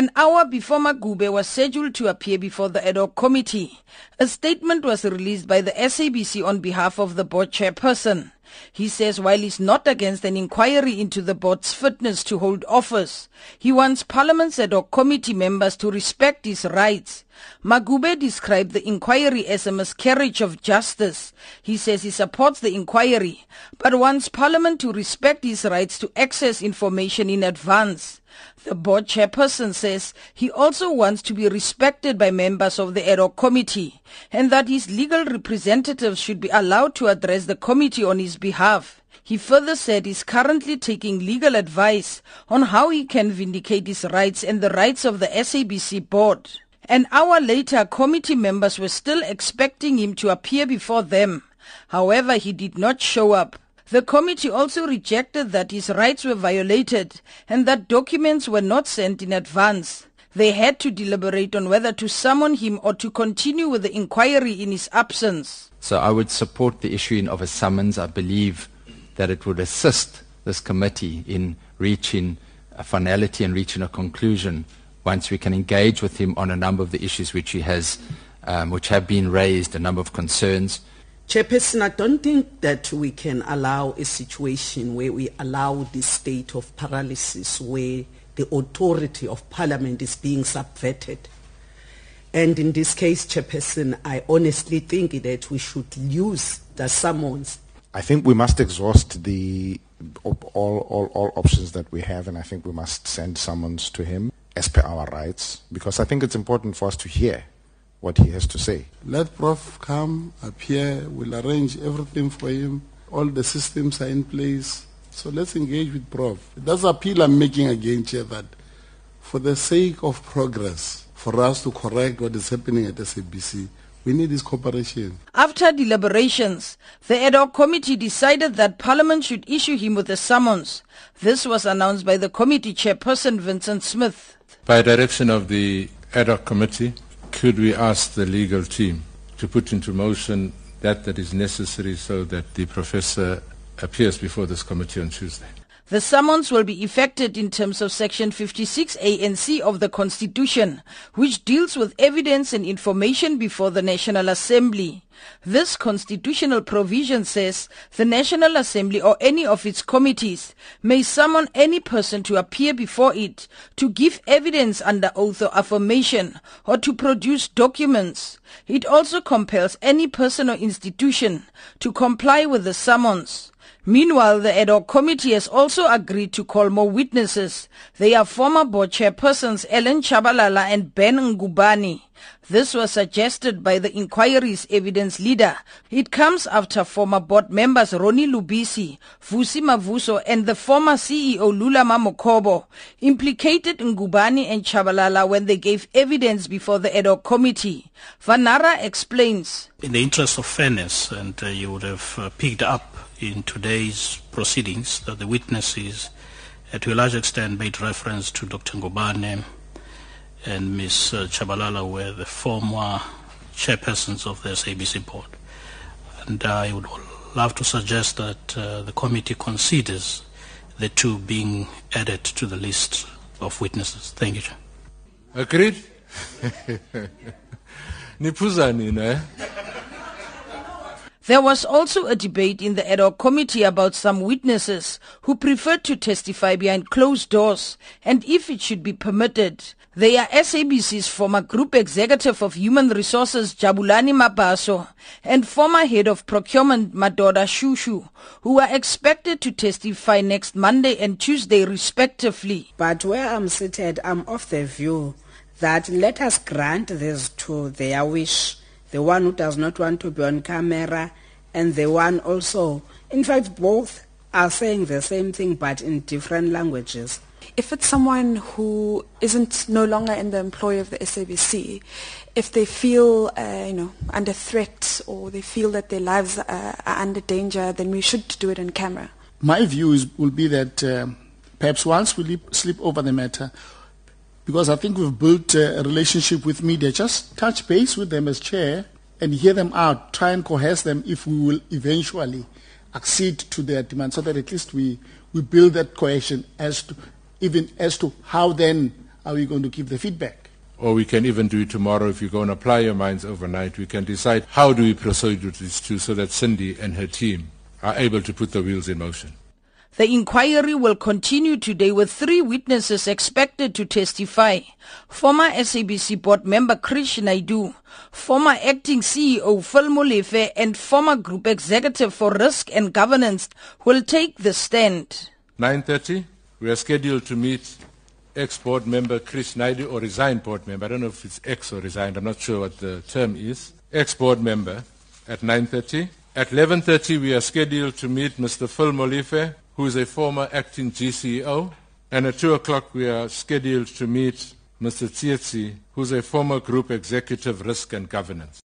An hour before Maguvhe was scheduled to appear before the ad hoc committee, a statement was released by the SABC on behalf of the board chairperson. He says while he's not against an inquiry into the board's fitness to hold office, he wants Parliament's ad hoc committee members to respect his rights. Maguvhe described the inquiry as a miscarriage of justice. He says he supports the inquiry, but wants Parliament to respect his rights to access information in advance. The board chairperson says he also wants to be respected by members of the ad hoc committee and that his legal representatives should be allowed to address the committee on his behalf. He further said he's currently taking legal advice on how he can vindicate his rights and the rights of the SABC board. An hour later, committee members were still expecting him to appear before them. However, he did not show up. The committee also rejected that his rights were violated and that documents were not sent in advance. They had to deliberate on whether to summon him or to continue with the inquiry in his absence. So I would support the issuing of a summons. I believe that it would assist this committee in reaching a finality and reaching a conclusion once we can engage with him on a number of the issues which he has, um, which have been raised, a number of concerns. Chairperson, I don't think that we can allow a situation where we allow this state of paralysis where the authority of parliament is being subverted. And in this case, Chairperson, I honestly think that we should use the summons. I think we must exhaust the all, all, all options that we have, and I think we must send summons to him as per our rights, because I think it's important for us to hear what he has to say. Let Prof come, appear, we'll arrange everything for him. All the systems are in place. So let's engage with Prof. That's the appeal I'm making again, Chair, that for the sake of progress, for us to correct what is happening at SABC, we need his cooperation. After deliberations, the ad hoc committee decided that Parliament should issue him with a summons. This was announced by the committee chairperson Vincent Smith. By direction of the ad hoc committee, could we ask the legal team to put into motion that that is necessary so that the professor appears before this committee on Tuesday? The summons will be effected in terms of Section 56A and C of the Constitution, which deals with evidence and information before the National Assembly. This constitutional provision says the National Assembly or any of its committees may summon any person to appear before it to give evidence under oath or affirmation or to produce documents. It also compels any person or institution to comply with the summons. Meanwhile, the ad hoc committee has also agreed to call more witnesses. They are former board chairpersons Ellen Tshabalala and Ben Ngubane. This was suggested by the inquiry's evidence leader. It comes after former board members Ronnie Lubisi, Vusi Mavuso and the former CEO Lulama Mokhobo implicated Ngubane and Tshabalala when they gave evidence before the ad hoc committee. Vanara explains. In the interest of fairness, and uh, you would have uh, picked up in today's proceedings that the witnesses, uh, to a large extent, made reference to Dr. Ngubane and Ms. Uh, Tshabalala were the former chairpersons of the SABC board. And I would love to suggest that uh, the committee considers the two being added to the list of witnesses. Thank you. Agreed? Nipuzani, eh? There was also a debate in the ad hoc committee about some witnesses who preferred to testify behind closed doors and if it should be permitted. They are SABC's former Group Executive of Human Resources Jabulani Mabaso and former Head of Procurement Madoda Shushu, who are expected to testify next Monday and Tuesday respectively. But where I'm seated, I'm of the view that let us grant this to their wish. The one who does not want to be on camera and the one also. In fact, both are saying the same thing but in different languages. If it's someone who isn't no longer in the employ of the SABC, if they feel uh, you know under threat or they feel that their lives are, are under danger, then we should do it on camera. My view is, will be that uh, perhaps once we leap, sleep over the matter, because I think we've built a relationship with media, just touch base with them as chair and hear them out, try and coerce them if we will eventually accede to their demand so that at least we, we build that cohesion as to, even as to how then are we going to give the feedback? Or we can even do it tomorrow if you go and apply your minds overnight. We can decide how do we proceed with these two so that Cindy and her team are able to put the wheels in motion. The inquiry will continue today with three witnesses expected to testify. Former SABC board member Krish Naidoo, former acting CEO Phil Molefe, and former group executive for risk and governance will take the stand. 9.30, we are scheduled to meet ex-board member Krish Naidoo or resigned board member. I don't know if it's ex or resigned. I'm not sure what the term is. Ex-board member at 9.30. At 11.30, we are scheduled to meet Mr. Phil Molefe, who is a former acting GCEO. And at 2 o'clock, we are scheduled to meet Mr. Tsietsi, who's a former group executive risk and governance.